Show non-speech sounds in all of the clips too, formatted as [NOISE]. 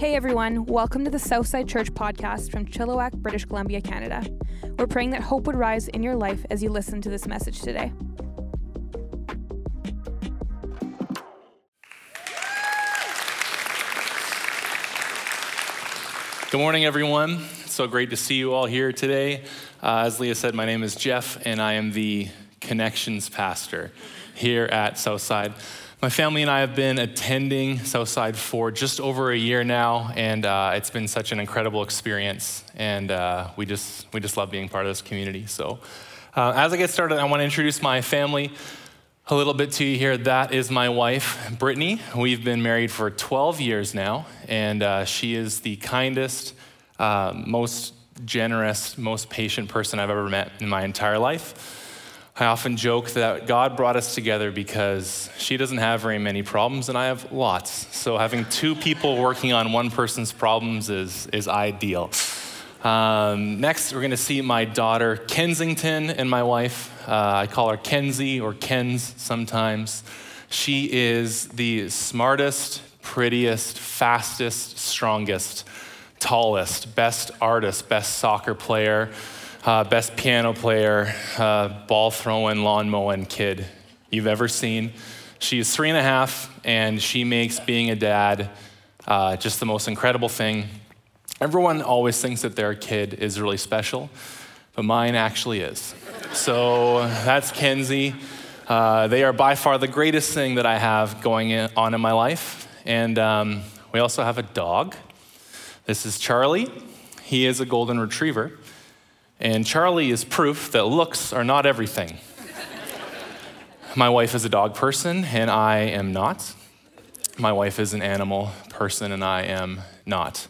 Hey everyone, welcome to the Southside Church podcast from Chilliwack, British Columbia, Canada. We're praying that hope would rise in your life as you listen to this message today. Good morning, everyone. It's so great to see you all here today. Uh, as Leah said, my name is Jeff, and I am the Connections Pastor here at Southside. My family and I have been attending Southside for just over a year now, and uh, it's been such an incredible experience. And uh, we just we just love being part of this community. So, uh, as I get started, I want to introduce my family a little bit to you here. That is my wife, Brittany. We've been married for 12 years now, and uh, she is the kindest, uh, most generous, most patient person I've ever met in my entire life. I often joke that God brought us together because she doesn't have very many problems and I have lots. So having two people working on one person's problems is, is ideal. Um, next, we're going to see my daughter Kensington and my wife. Uh, I call her Kenzie or Kens sometimes. She is the smartest, prettiest, fastest, strongest, tallest, best artist, best soccer player uh, best piano player, uh, ball throwing, lawn mowing kid you've ever seen. She is three and a half, and she makes being a dad uh, just the most incredible thing. Everyone always thinks that their kid is really special, but mine actually is. So that's Kenzie. Uh, they are by far the greatest thing that I have going on in my life. And um, we also have a dog. This is Charlie. He is a golden retriever. And Charlie is proof that looks are not everything. My wife is a dog person, and I am not. My wife is an animal person, and I am not.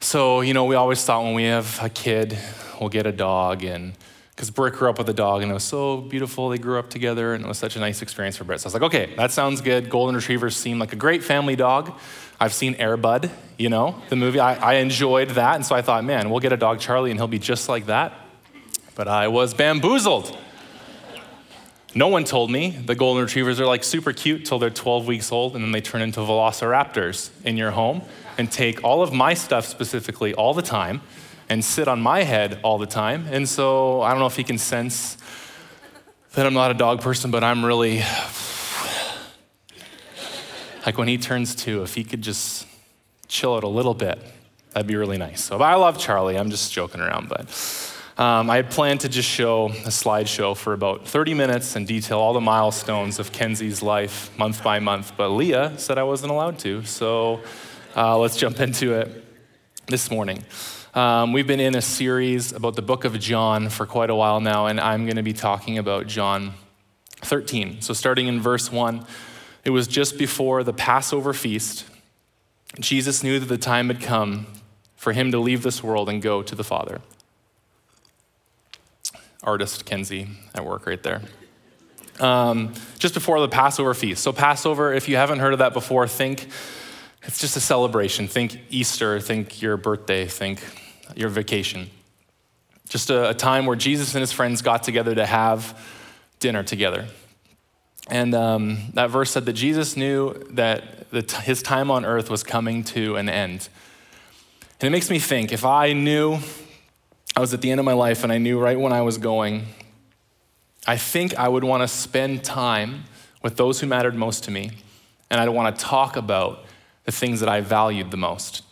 So, you know, we always thought when we have a kid, we'll get a dog. And because Britt grew up with a dog, and it was so beautiful. They grew up together, and it was such a nice experience for Britt. So I was like, okay, that sounds good. Golden Retrievers seem like a great family dog. I've seen Air Bud, you know, the movie. I, I enjoyed that. And so I thought, man, we'll get a dog Charlie and he'll be just like that. But I was bamboozled. No one told me the golden retrievers are like super cute till they're 12 weeks old and then they turn into velociraptors in your home and take all of my stuff specifically all the time and sit on my head all the time. And so I don't know if he can sense that I'm not a dog person, but I'm really like when he turns two, if he could just chill out a little bit, that'd be really nice. So I love Charlie. I'm just joking around, but um, I had planned to just show a slideshow for about 30 minutes and detail all the milestones of Kenzie's life month by month, but Leah said I wasn't allowed to. So uh, let's jump into it this morning. Um, we've been in a series about the book of John for quite a while now, and I'm going to be talking about John 13. So starting in verse 1. It was just before the Passover feast. Jesus knew that the time had come for him to leave this world and go to the Father. Artist Kenzie at work right there. Um, just before the Passover feast. So, Passover, if you haven't heard of that before, think it's just a celebration. Think Easter, think your birthday, think your vacation. Just a, a time where Jesus and his friends got together to have dinner together. And um, that verse said that Jesus knew that the, his time on earth was coming to an end. And it makes me think if I knew I was at the end of my life and I knew right when I was going, I think I would want to spend time with those who mattered most to me. And I'd want to talk about the things that I valued the most.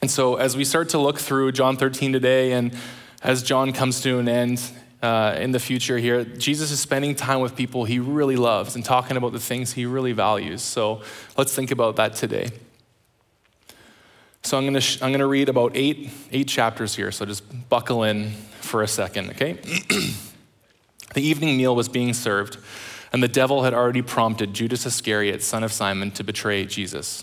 And so, as we start to look through John 13 today, and as John comes to an end, uh, in the future here, Jesus is spending time with people he really loves and talking about the things he really values. So let's think about that today. So I'm going sh- to read about eight eight chapters here. So just buckle in for a second, okay? [CLEARS THROAT] the evening meal was being served, and the devil had already prompted Judas Iscariot, son of Simon, to betray Jesus.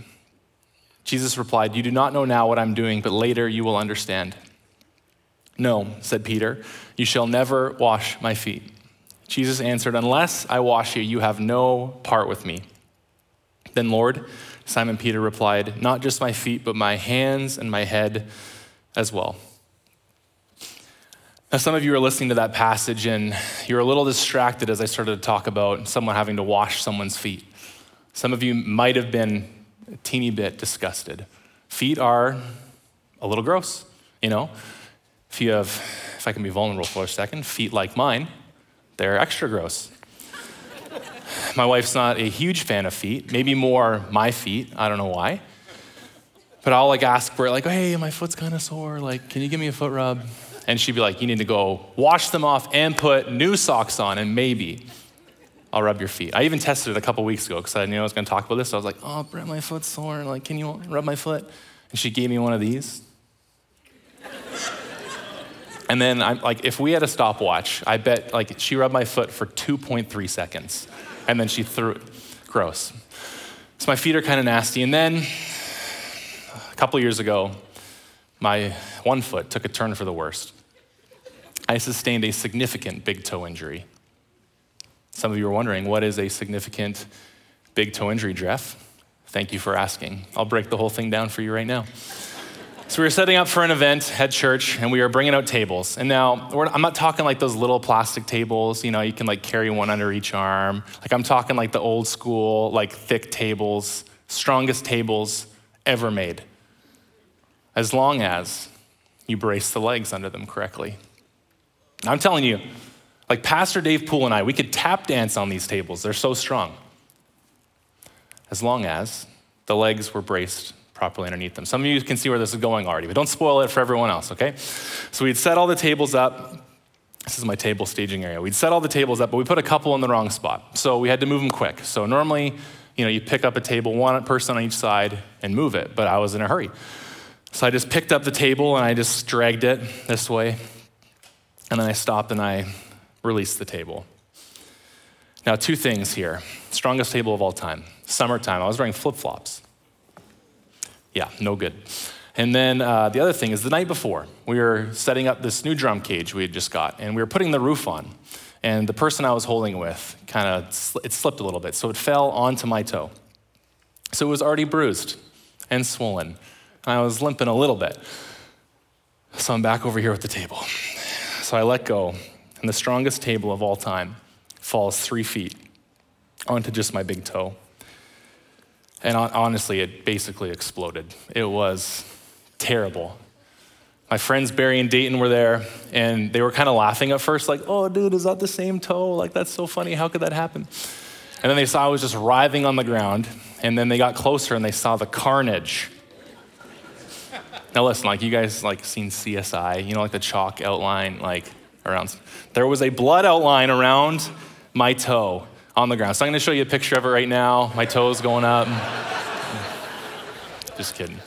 Jesus replied, You do not know now what I'm doing, but later you will understand. No, said Peter, you shall never wash my feet. Jesus answered, Unless I wash you, you have no part with me. Then, Lord, Simon Peter replied, Not just my feet, but my hands and my head as well. Now, some of you are listening to that passage and you're a little distracted as I started to talk about someone having to wash someone's feet. Some of you might have been teeny bit disgusted. Feet are a little gross, you know? If you have, if I can be vulnerable for a second, feet like mine, they're extra gross. my wife's not a huge fan of feet, maybe more my feet, I don't know why. But I'll like ask it, like, hey, my foot's kind of sore, like, can you give me a foot rub? And she'd be like, you need to go wash them off and put new socks on, and maybe I'll rub your feet. I even tested it a couple weeks ago because I knew I was going to talk about this. So I was like, oh, Britt, my foot's sore. Like, can you rub my foot? And she gave me one of these. and then I'm like, if we had a stopwatch, I bet like she rubbed my foot for 2.3 seconds. And then she threw it. Gross. So my feet are kind of nasty. And then a couple years ago, my one foot took a turn for the worst. I sustained a significant big toe injury. Some of you are wondering, what is a significant big toe injury, Jeff? Thank you for asking. I'll break the whole thing down for you right now. So we were setting up for an event at church, and we were bringing out tables. And now I'm not talking like those little plastic tables. You know, you can like carry one under each arm. Like I'm talking like the old school, like thick tables, strongest tables ever made. As long as you brace the legs under them correctly. I'm telling you, like Pastor Dave Poole and I, we could tap dance on these tables. They're so strong. As long as the legs were braced properly underneath them. Some of you can see where this is going already, but don't spoil it for everyone else, okay? So we'd set all the tables up. This is my table staging area. We'd set all the tables up, but we put a couple in the wrong spot. So we had to move them quick. So normally, you know, you pick up a table, one person on each side, and move it, but I was in a hurry. So I just picked up the table and I just dragged it this way. And then I stopped and I released the table. Now, two things here. Strongest table of all time. Summertime, I was wearing flip flops. Yeah, no good. And then uh, the other thing is the night before, we were setting up this new drum cage we had just got, and we were putting the roof on. And the person I was holding with kind of, sl- it slipped a little bit, so it fell onto my toe. So it was already bruised and swollen. And I was limping a little bit. So I'm back over here with the table. So I let go, and the strongest table of all time falls three feet onto just my big toe. And honestly, it basically exploded. It was terrible. My friends Barry and Dayton were there, and they were kind of laughing at first, like, oh, dude, is that the same toe? Like, that's so funny. How could that happen? And then they saw I was just writhing on the ground, and then they got closer and they saw the carnage now listen, like you guys like seen CSI, you know, like the chalk outline, like around. There was a blood outline around my toe on the ground. So I'm going to show you a picture of it right now. My toe's going up. [LAUGHS] Just kidding.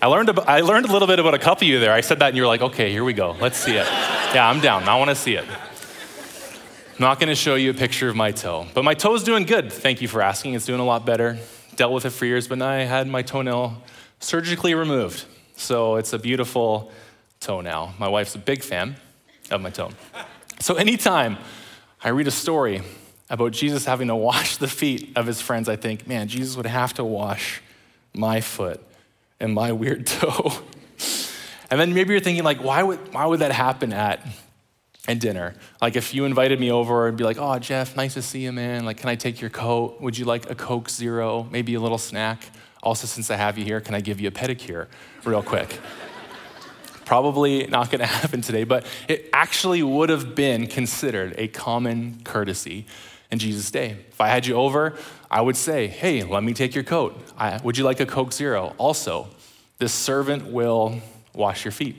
I learned, about, I learned a little bit about a couple of you there. I said that and you were like, okay, here we go. Let's see it. Yeah, I'm down. I want to see it. I'm not going to show you a picture of my toe, but my toe's doing good. Thank you for asking. It's doing a lot better. Dealt with it for years, but now I had my toenail surgically removed. So it's a beautiful toenail. My wife's a big fan of my toe. So anytime I read a story about Jesus having to wash the feet of his friends, I think, man, Jesus would have to wash my foot and my weird [LAUGHS] toe. and then maybe you're thinking, like, why would, why would that happen at, at dinner? Like, if you invited me over and be like, oh, Jeff, nice to see you, man. Like, can I take your coat? Would you like a Coke Zero? Maybe a little snack? Also, since I have you here, can I give you a pedicure real quick? Probably not going [LAUGHS] to happen today, but it actually would have been considered a common courtesy in Jesus' day. If I had you over, I would say, Hey, let me take your coat. I, would you like a Coke Zero? Also, this servant will wash your feet.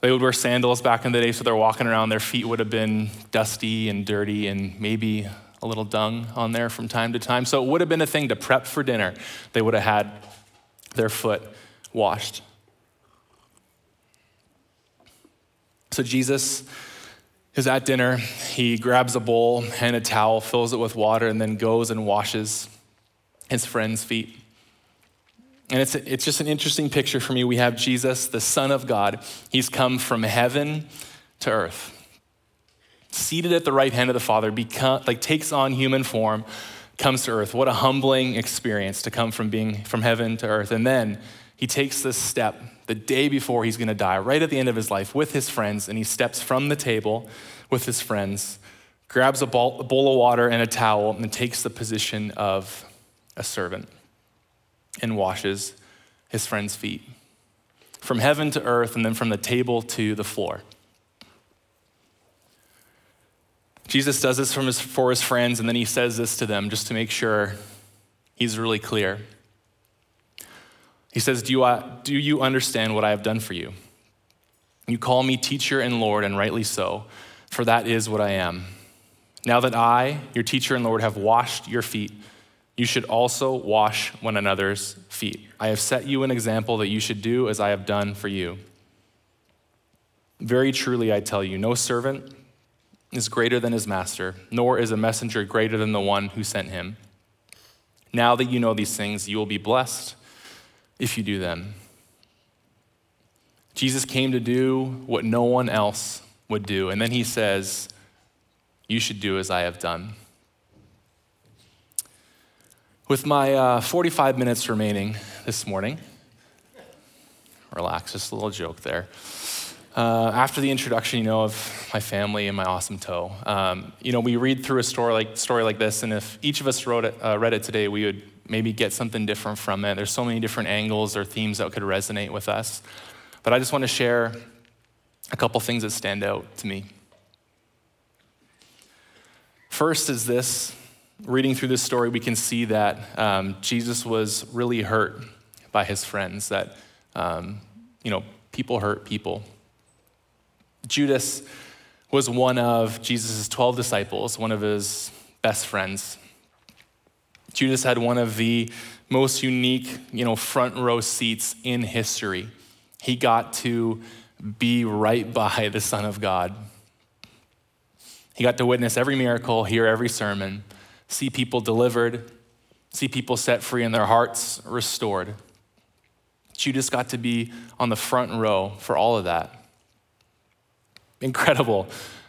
They would wear sandals back in the day, so they're walking around, their feet would have been dusty and dirty and maybe a little dung on there from time to time. So it would have been a thing to prep for dinner. They would have had their foot washed. So Jesus is at dinner. He grabs a bowl and a towel, fills it with water, and then goes and washes his friend's feet. And it's, it's just an interesting picture for me. We have Jesus, the Son of God. He's come from heaven to earth. Seated at the right hand of the Father, become, like takes on human form, comes to earth. What a humbling experience to come from being from heaven to earth. And then he takes this step the day before he's going to die, right at the end of his life, with his friends, and he steps from the table with his friends, grabs a bowl, of water and a towel, and takes the position of a servant and washes his friend's feet. From heaven to earth, and then from the table to the floor. Jesus does this his, for his friends, and then he says this to them just to make sure he's really clear. He says, do you, uh, do you understand what I have done for you? You call me teacher and Lord, and rightly so, for that is what I am. Now that I, your teacher and Lord, have washed your feet, you should also wash one another's feet. I have set you an example that you should do as I have done for you. Very truly, I tell you, no servant is greater than his master, nor is a messenger greater than the one who sent him. Now that you know these things, you will be blessed if you do them. Jesus came to do what no one else would do. And then he says, You should do as I have done. With my uh, 45 minutes remaining this morning, relax, just a little joke there. Uh, after the introduction, you know, of my family and my awesome toe, um, you know, we read through a story like, story like this, and if each of us wrote it, uh, read it today, we would maybe get something different from it. There's so many different angles or themes that could resonate with us. But I just want to share a couple things that stand out to me. First is this reading through this story, we can see that um, Jesus was really hurt by his friends, that, um, you know, people hurt people. Judas was one of Jesus' 12 disciples, one of his best friends. Judas had one of the most unique, you know, front row seats in history. He got to be right [LAUGHS] by the Son of God. He got to witness every miracle, hear every sermon, see people delivered, see people set free and their hearts restored. Judas got to be on the front row for all of that incredible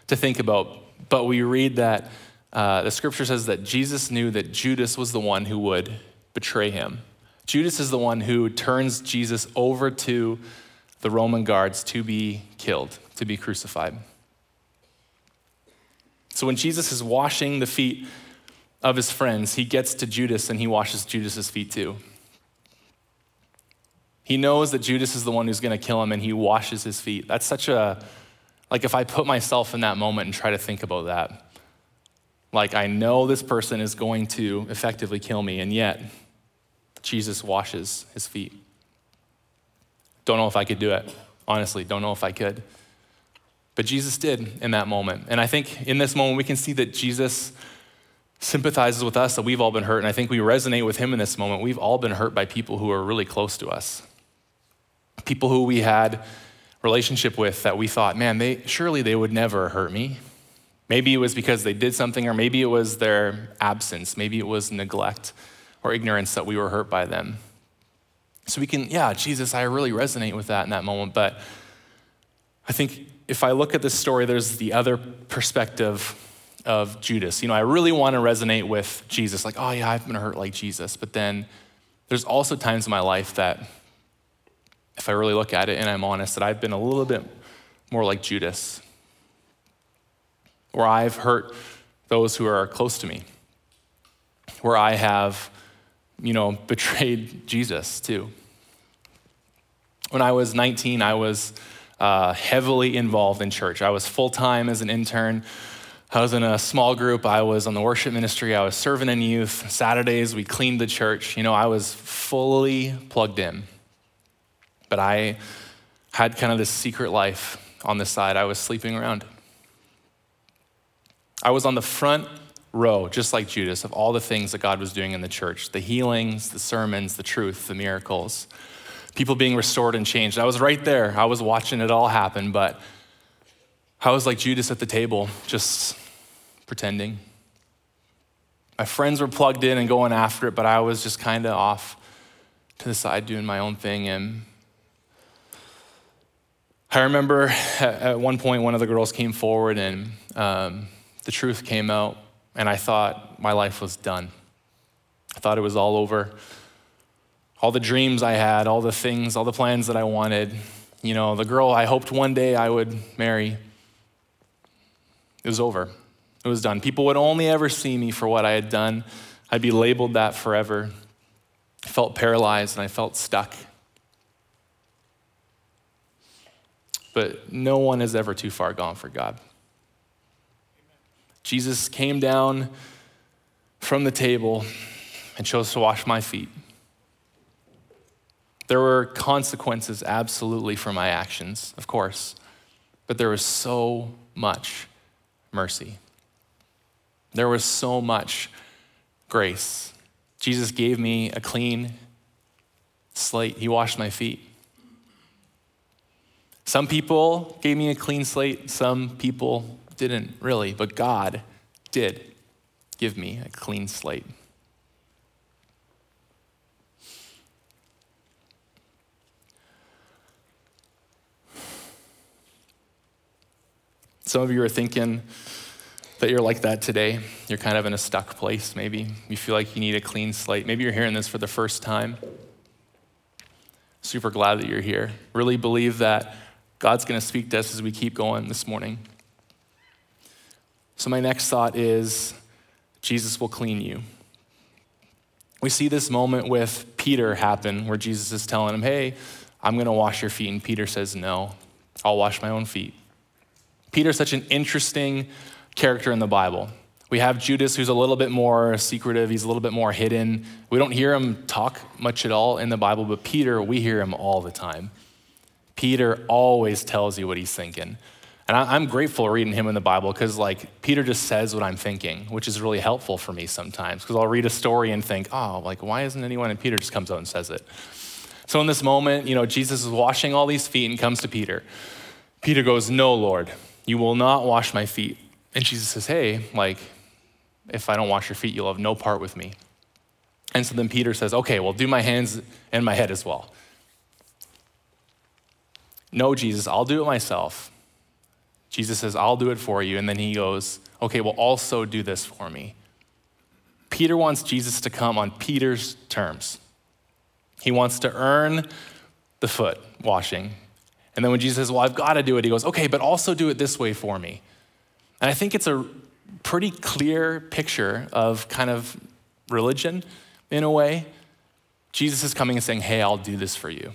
to think about. But we read that uh, the scripture says that Jesus knew that Judas was the one who would betray him. Judas is the one who turns Jesus over to the Roman guards to be killed, to be crucified. So when Jesus is washing the feet of his friends, he gets to Judas and he washes Judas's feet too. He knows that Judas is the one who's going to kill him and he washes his feet. That's such a like, if I put myself in that moment and try to think about that, like, I know this person is going to effectively kill me, and yet Jesus washes his feet. Don't know if I could do it. Honestly, don't know if I could. But Jesus did in that moment. And I think in this moment, we can see that Jesus sympathizes with us, that we've all been hurt. And I think we resonate with him in this moment. We've all been hurt by people who are really close to us, people who we had relationship with that we thought, man, they surely they would never hurt me. Maybe it was because they did something, or maybe it was their absence, maybe it was neglect or ignorance that we were hurt by them. So we can, yeah, Jesus, I really resonate with that in that moment. But I think if I look at this story, there's the other perspective of Judas. You know, I really want to resonate with Jesus, like, oh yeah, I've been hurt like Jesus. But then there's also times in my life that if I really look at it and I'm honest, that I've been a little bit more like Judas, where I've hurt those who are close to me, where I have, you know, [LAUGHS] betrayed Jesus too. When I was 19, I was uh, heavily involved in church. I was full time as an intern. I was in a small group. I was on the worship ministry. I was serving in youth. Saturdays, we cleaned the church. You know, I was fully plugged in. But I had kind of this secret life on the side. I was sleeping around. I was on the front row, just like Judas, of all the things that God was doing in the church the healings, the sermons, the truth, the miracles, people being restored and changed. I was right there. I was watching it all happen, but I was like Judas at the table, just pretending. My friends were plugged in and going after it, but I was just kind of off to the side doing my own thing. And I remember at one point, one of the girls came forward and um, the truth came out, and I thought my life was done. I thought it was all over. All the dreams I had, all the things, all the plans that I wanted, you know, the girl I hoped one day I would marry, it was over. It was done. People would only ever see me for what I had done. I'd be labeled that forever. I felt paralyzed and I felt stuck. But no one is ever too far gone for God. Jesus came down from the table and chose to wash my feet. There were consequences, absolutely, for my actions, of course, but there was so much mercy. There was so much grace. Jesus gave me a clean slate, He washed my feet. Some people gave me a clean slate, some people didn't really, but God did give me a clean slate. Some of you are thinking that you're like that today. You're kind of in a stuck place, maybe. You feel like you need a clean slate. Maybe you're hearing this for the first time. Super glad that you're here. Really believe that God's going to speak to us as we keep going this morning. So, my next thought is Jesus will clean you. We see this moment with Peter happen where Jesus is telling him, Hey, I'm going to wash your feet. And Peter says, No, I'll wash my own feet. Peter's such an interesting character in the Bible. We have Judas, who's a little bit more secretive, he's a little bit more hidden. We don't hear him talk much at all in the Bible, but Peter, we hear him all the time. Peter always tells you what he's thinking. And I'm grateful reading him in the Bible because, like, Peter just says what I'm thinking, which is really helpful for me sometimes because I'll read a story and think, oh, like, why isn't anyone? And Peter just comes out and says it. So, in this moment, you know, Jesus is washing all these feet and comes to Peter. Peter goes, No, Lord, you will not wash my feet. And Jesus says, Hey, like, if I don't wash your feet, you'll have no part with me. And so then Peter says, Okay, well, do my hands and my head as well. No, Jesus, I'll do it myself. Jesus says, I'll do it for you. And then he goes, Okay, well, also do this for me. Peter wants Jesus to come on Peter's terms. He wants to earn the foot washing. And then when Jesus says, Well, I've got to do it, he goes, Okay, but also do it this way for me. And I think it's a pretty clear picture of kind of religion in a way. Jesus is coming and saying, Hey, I'll do this for you.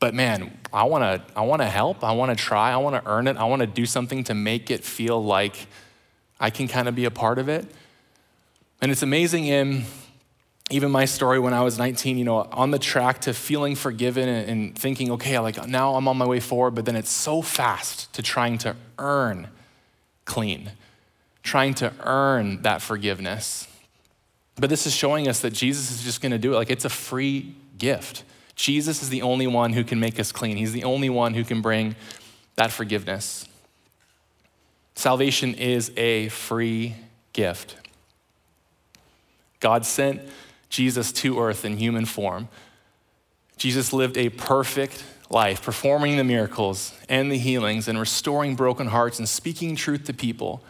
But man, I wanna, I wanna help. I wanna try. I wanna earn it. I wanna do something to make it feel like I can kind of be a part of it. And it's amazing in even my story when I was 19, you know, on the track to feeling forgiven and, and thinking, okay, like now I'm on my way forward, but then it's so fast to trying to earn clean, trying to earn that forgiveness. But this is showing us that Jesus is just to do it. Like it's a free gift. Jesus is the only one who can make us clean, He's the only one who can bring that forgiveness. Salvation is a free gift. God sent Jesus to earth in human form. Jesus lived a perfect life, performing the miracles and the healings and restoring broken hearts and speaking truth to people.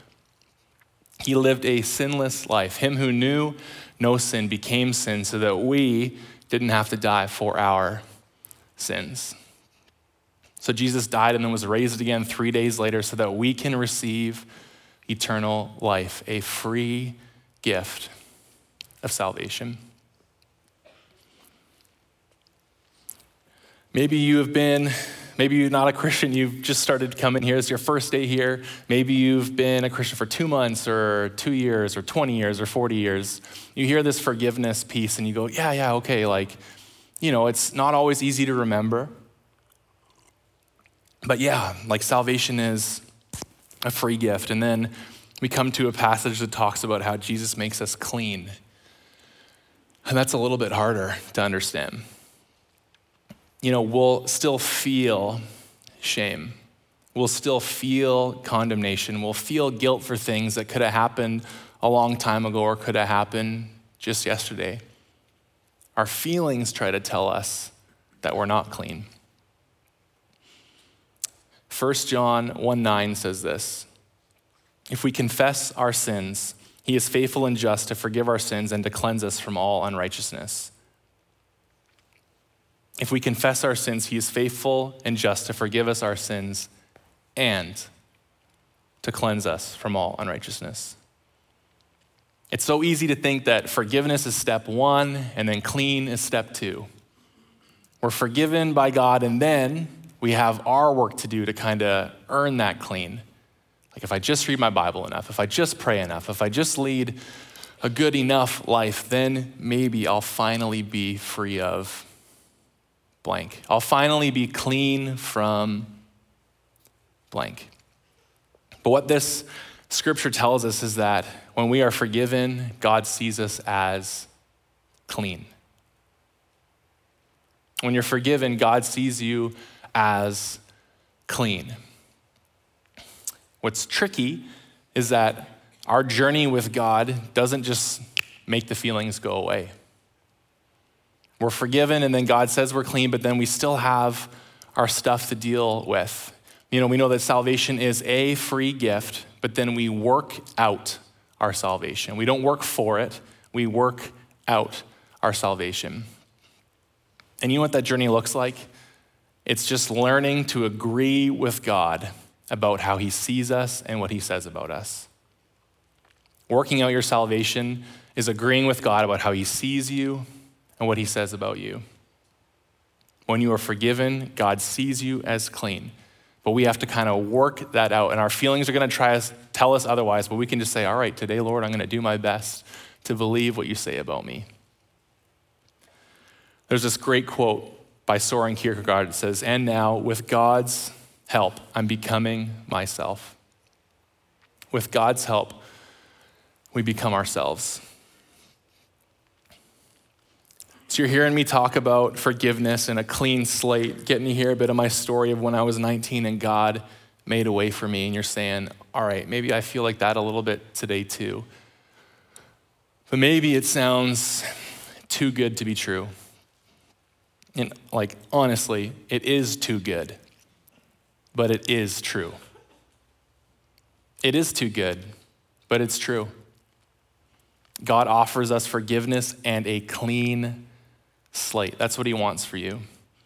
He lived a sinless life. Him who knew no sin became sin so that we didn't have to die for our sins. So Jesus died and then was raised again three days later so that we can receive eternal life, a free gift of salvation. Maybe you have been, maybe you're not a Christian, you've just started coming here. It's your first day here. Maybe you've been a Christian for two months or two years or 20 years or 40 years. You hear this forgiveness piece and you go, yeah, yeah, okay, like, you know, it's not always easy to remember. But yeah, like salvation is a free gift. And then we come to a passage that talks about how Jesus makes us clean. And that's a little bit harder to understand you know, we'll still feel shame. We'll still feel condemnation. We'll feel guilt for things that could have happened a long time ago or could have happened just yesterday. Our feelings try to tell us that we're not clean. 1 John 1 9 says this If we confess our sins, he is faithful and just to forgive our sins and to cleanse us from all unrighteousness. If we confess our sins, he is faithful and just to forgive us our sins and to cleanse us from all unrighteousness. It's so easy to think that forgiveness is step one and then clean is step two. We're forgiven by God and then we have our work to do to kind of earn that clean. Like if I just read my Bible enough, if I just pray enough, if I just lead a good enough life, then maybe I'll finally be free of blank. I'll finally be clean from blank. But what this scripture tells us is that when we are forgiven, God sees us as clean. When you're forgiven, God sees you as clean. What's tricky is that our journey with God doesn't just make the feelings go away. We're forgiven, and then God says we're clean, but then we still have our stuff to deal with. You know, we know that salvation is a free gift, but then we work out our salvation. We don't work for it, we work out our salvation. And you know what that journey looks like? It's just learning to agree with God about how He sees us and what He says about us. Working out your salvation is agreeing with God about how He sees you and what he says about you. When you are forgiven, God sees you as clean. But we have to kind of work that out. And our feelings are going to try to tell us otherwise, but we can just say, All right, today, Lord, I'm going to do my best to believe what you say about me. There's this great quote by Soren Kierkegaard. It says, And now, with God's help, I'm becoming myself. With God's help, we become ourselves. So you're hearing me talk about forgiveness and a clean slate, getting to hear a bit of my story of when I was 19 and God made a way for me. And you're saying, all right, maybe I feel like that a little bit today too. But maybe it sounds too good to be true. And like, honestly, it is too good, but it is true. It is too good, but it's true. God offers us forgiveness and a clean slate. That's what he wants for you.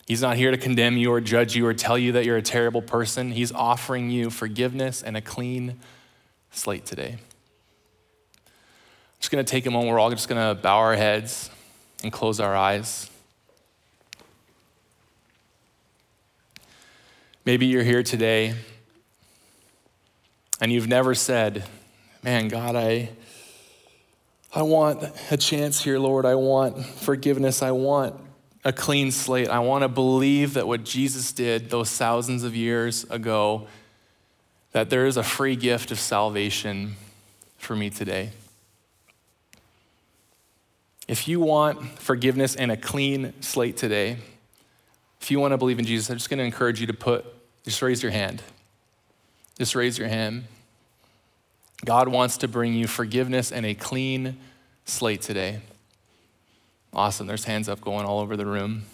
He's not here to condemn you or judge you or tell you that you're a terrible person. He's offering you forgiveness and a clean slate today. I'm just going to take a moment. We're all just going to bow our heads and close our eyes. Maybe you're here today and you've never said, Man, God, I, I want a chance here, Lord. I want forgiveness. I want a clean slate. I want to believe that what Jesus did those thousands of years ago, that there is a free gift of salvation for me today. If you want forgiveness and a clean slate today, if you want to believe in Jesus, I'm just going to encourage you to put, just raise your hand. Just raise your hand. God wants to bring you forgiveness and a clean slate today. Awesome. There's hands up going all over the room.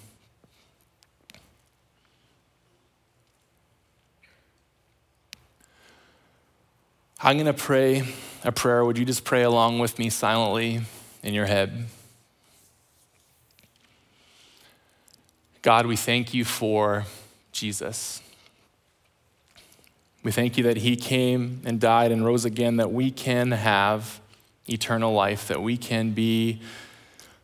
I'm going to pray a prayer. Would you just pray along with me silently in your head? God, we thank you for Jesus. We thank you that he came and died and rose again, that we can have eternal life, that we can be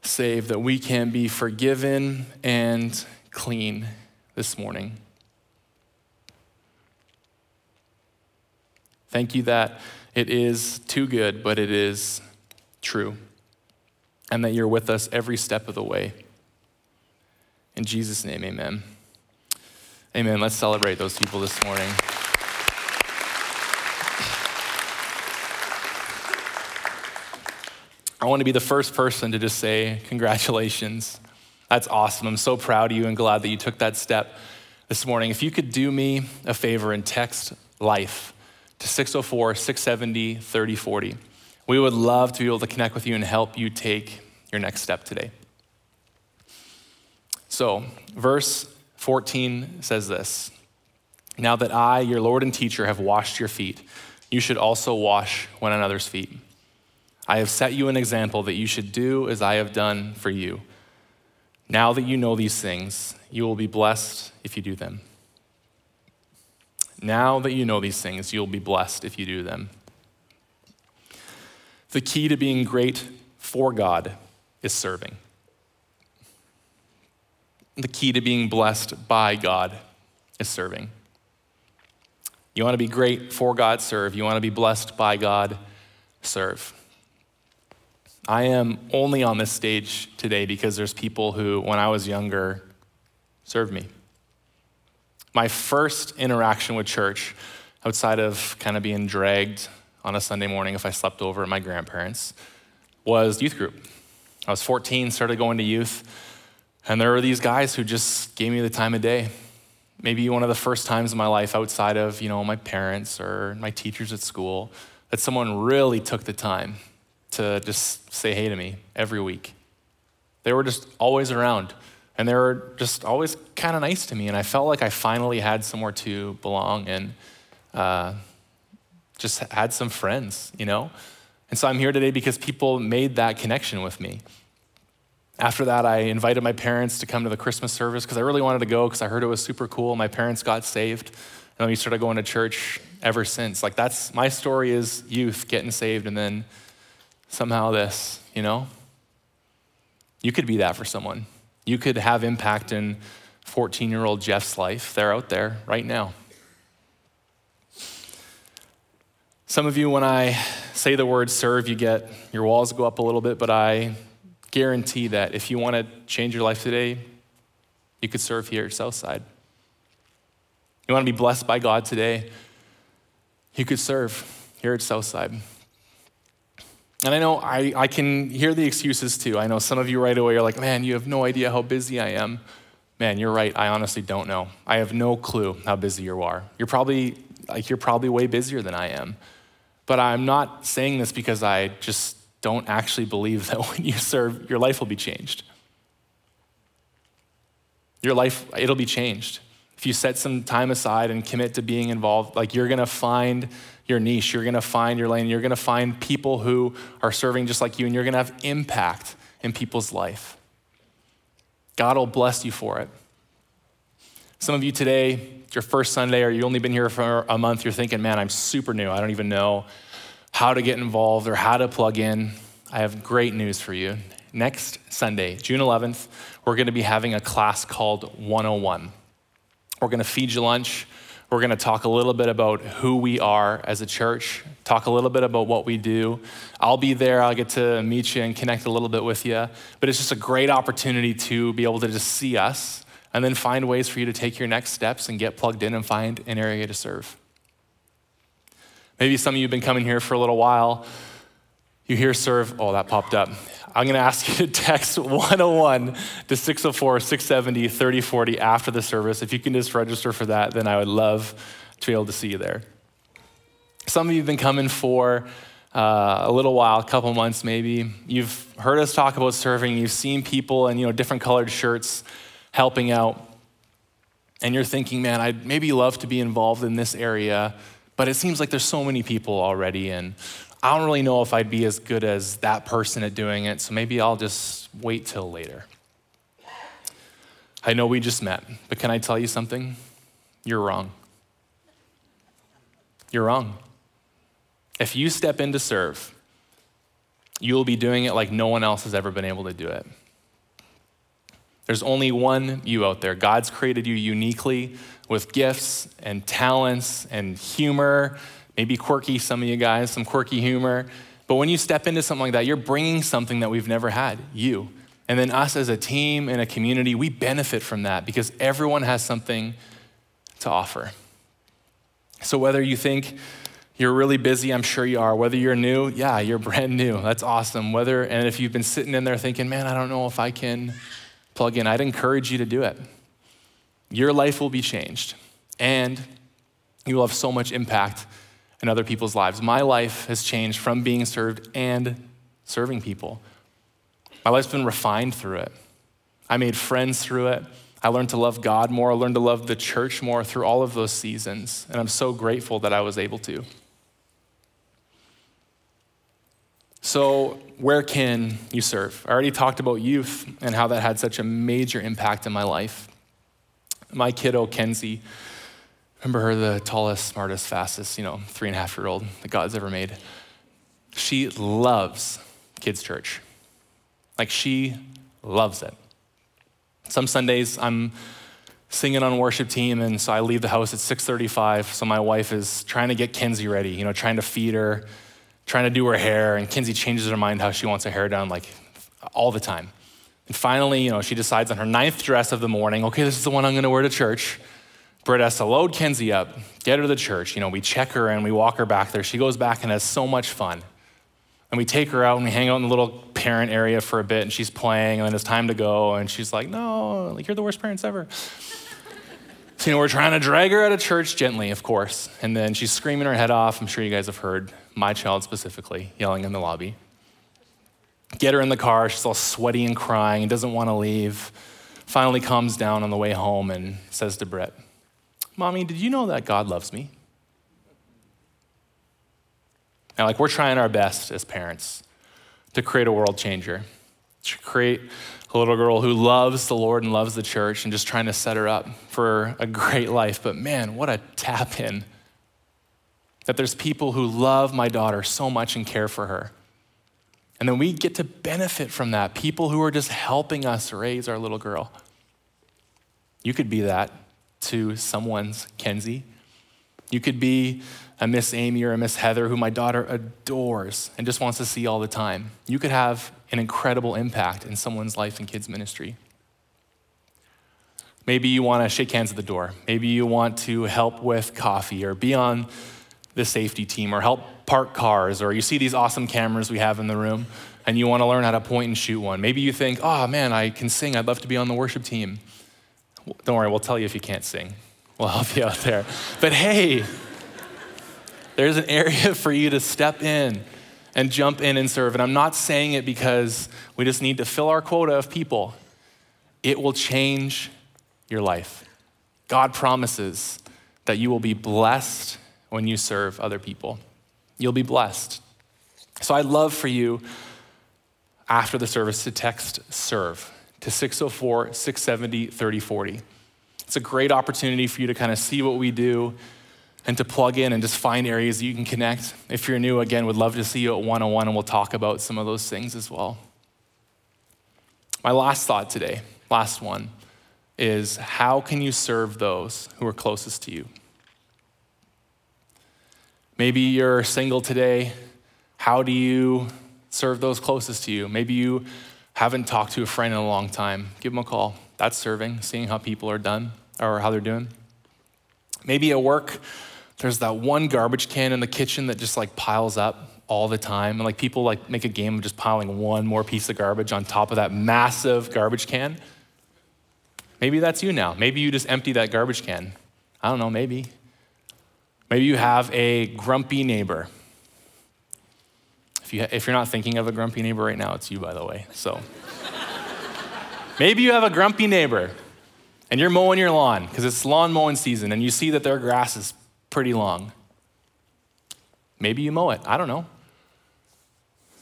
saved, that we can be forgiven and clean this morning. Thank you that it is too good, but it is true, and that you're with us every step of the way. In Jesus' name, amen. Amen. Let's celebrate those people this morning. I want to be the first person to just say, Congratulations. That's awesome. I'm so proud of you and glad that you took that step this morning. If you could do me a favor and text life to 604 670 3040, we would love to be able to connect with you and help you take your next step today. So, verse 14 says this Now that I, your Lord and teacher, have washed your feet, you should also wash one another's feet. I have set you an example that you should do as I have done for you. Now that you know these things, you will be blessed if you do them. Now that you know these things, you'll be blessed if you do them. The key to being great for God is serving. The key to being blessed by God is serving. You want to be great for God, serve. You want to be blessed by God, serve. I am only on this stage today because there's people who, when I was younger, served me. My first interaction with church, outside of kind of being dragged on a Sunday morning if I slept over at my grandparents', was youth group. I was 14, started going to youth, and there were these guys who just gave me the time of day. Maybe one of the first times in my life outside of, you know, my parents or my teachers at school that someone really took the time to just say hey to me every week. They were just always around and they were just always kind of nice to me. And I felt like I finally had somewhere to belong and uh, just had some friends, you know? And so I'm here today because people made that connection with me. After that, I invited my parents to come to the Christmas service because I really wanted to go because I heard it was super cool. My parents got saved, and we started going to church ever since. Like, that's my story is youth getting saved, and then somehow this, you know? You could be that for someone. You could have impact in 14 year old Jeff's life. They're out there right now. Some of you, when I say the word serve, you get your walls go up a little bit, but I guarantee that if you want to change your life today, you could serve here at Southside. You want to be blessed by God today, you could serve here at Southside. And I know I, I can hear the excuses too. I know some of you right away are like, man, you have no idea how busy I am. Man, you're right. I honestly don't know. I have no clue how busy you are. You're probably like you're probably way busier than I am. But I'm not saying this because I just don't actually believe [LAUGHS] that when you serve, your life will be changed. Your life, it'll be changed. If you set some time aside and commit to being involved, like you're gonna find your niche. You're to find your lane. You're to find people who are serving just like you, and you're to have impact in people's life. God will bless you for it. Some of you today, your first Sunday, or you've only been here for a month, you're thinking, man, I'm super new. I don't even know how to get involved or how to plug in. I have great news for you. Next Sunday, June 11th, we're to be having a class called 101. We're going to feed you lunch. We're going to talk a little bit about who we are as a church, talk a little bit about what we do. I'll be there. I'll get to meet you and connect a little bit with you. But it's just a great opportunity to be able to just see us and then find ways for you to take your next steps and get plugged in and find an area to serve. Maybe some of you have been coming here for a little while. You hear serve, oh, that popped up. I'm going to ask you to text 101 to 604 670 3040 after the service. If you can just register for that, then I would love to be able to see you there. Some of you have been coming for uh, a little while, a couple months maybe. You've heard us talk about serving. You've seen people in you know different colored shirts helping out, and you're thinking, man, I'd maybe love to be involved in this area, but it seems like there's so many people already, and I don't really know if I'd be as good as that person at doing it, so maybe I'll just wait till later. I know we just met, but can I tell you something? You're wrong. You're wrong. If you step in to serve, you'll be doing it like no one else has ever been able to do it. There's only one you out there. God's created you uniquely with gifts and talents and humor maybe quirky, some of you guys, some quirky humor. But when you step into something like that, you're bringing something that we've never had, you. And then us as a team and a community, we benefit from that because everyone has something to offer. So whether you think you're really busy, I'm sure you are. Whether you're new, yeah, you're brand new. That's awesome. Whether and if you've been sitting in there thinking, "Man, I don't know if I can plug in." I'd encourage you to do it. Your life will be changed and you will have so much impact in other people's lives. My life has changed from being served and serving people. My life's been refined through it. I made friends through it. I learned to love God more. I learned to love the church more through all of those seasons. And I'm so grateful that I was able to. So, where can you serve? I already talked about youth and how that had such a major impact in my life. My kiddo, Kenzie, remember her, the tallest, smartest, fastest, you know, three and a half year old that God's ever made. She loves kids' church. Like, she loves it. Some Sundays I'm singing on worship team, and so I leave the house at 6:35. So my wife is trying to get Kenzie ready, you know, trying to feed her, trying to do her hair, and Kenzie changes her mind how she wants her hair done like all the time. And finally, you know, she decides on her ninth dress of the morning, okay, this is the one I'm gonna wear to church. Britt has to load Kenzie up, get her to the church. You know, we check her and we walk her back there. She goes back and has so much fun. And we take her out and we hang out in the little parent area for a bit and she's playing and then it's time to go and she's like, no, like you're the worst parents ever. [LAUGHS] so, you know, we're trying to drag her out of church gently, of course. And then she's screaming her head off. I'm sure you guys have heard my child specifically, yelling in the lobby. Get her in the car. She's all sweaty and crying and doesn't want to leave. Finally calms down on the way home and says to Britt, Mommy, did you know that God loves me? And like we're trying our best as parents to create a world changer, to create a little girl who loves the Lord and loves the church and just trying to set her up for a great life. But man, what a tap in that there's people who love my daughter so much and care for her. And then we get to benefit from that. People who are just helping us raise our little girl. You could be that to someone's Kenzie. You could be a Miss Amy or a Miss Heather who my daughter adores and just wants to see all the time. You could have an incredible impact in someone's life in kids' ministry. Maybe you want to shake hands at the door. Maybe you want to help with coffee or be on the safety team or help park cars, or you see these awesome cameras we have in the room and you want to learn how to point and shoot one. Maybe you think, oh man, I can sing, I'd love to be on the worship team. Don't worry, we'll tell you if you can't sing. We'll help you out there. But hey, there's an area [LAUGHS] for you to step in and jump in and serve. And I'm not saying it because we just need to fill our quota of people. It will change your life. God promises that you will be blessed when you serve other people. You'll be blessed. So I'd love for you after the service to text serve to 604 670 3040. It's a great opportunity for you to kind of see what we do and to plug in and just find areas that you can connect. If you're new, again, would love to see you at 101 and we'll talk about some of those things as well. My last thought today, last one, is how can you serve those who are closest to you? Maybe you're single today. How do you serve those closest to you? Maybe you haven't talked to a friend in a long time. Give them a call. That's serving, seeing how people are done or how they're doing. Maybe at work, there's that one garbage can in the kitchen that just like piles up all the time. And like people like make a game of just piling one more piece of garbage on top of that massive garbage can. Maybe that's you now. Maybe you just empty that garbage can. I don't know, maybe. Maybe you have a grumpy neighbor. If, you, if you're not thinking of a grumpy neighbor right now, it's you, by the way. So maybe you have a grumpy neighbor and you're mowing your lawn because it's lawn mowing season and you see that their grass is pretty long. Maybe you mow it. I don't know.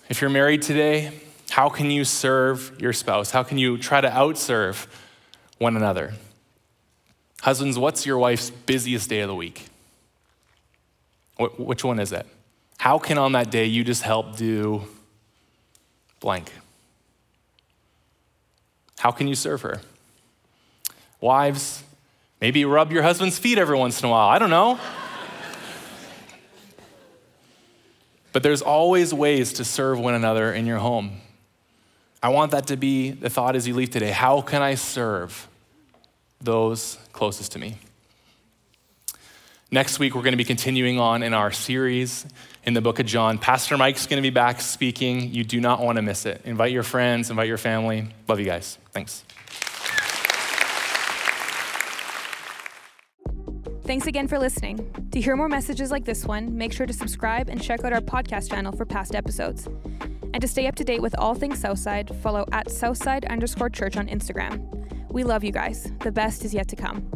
If you're married today, how can you serve your spouse? How can you try to outserve one another? Husbands, what's your wife's busiest day of the week? Which one is it? How can on that day you just help do blank? How can you serve her? Wives, maybe rub your husband's feet every once in a while. I don't know. but there's always ways to serve one another in your home. I want that to be the thought as you leave today. How can I serve those closest to me? Next week, we're going to be continuing on in our series in the book of John. Pastor Mike's going to be back speaking. You do not want to miss it. Invite your friends, invite your family. Love you guys. Thanks. Thanks again for listening. To hear more messages like this one, make sure to subscribe and check out our podcast channel for past episodes. And to stay up to date with all things Southside, follow at Southside underscore church on Instagram. We love you guys. The best is yet to come.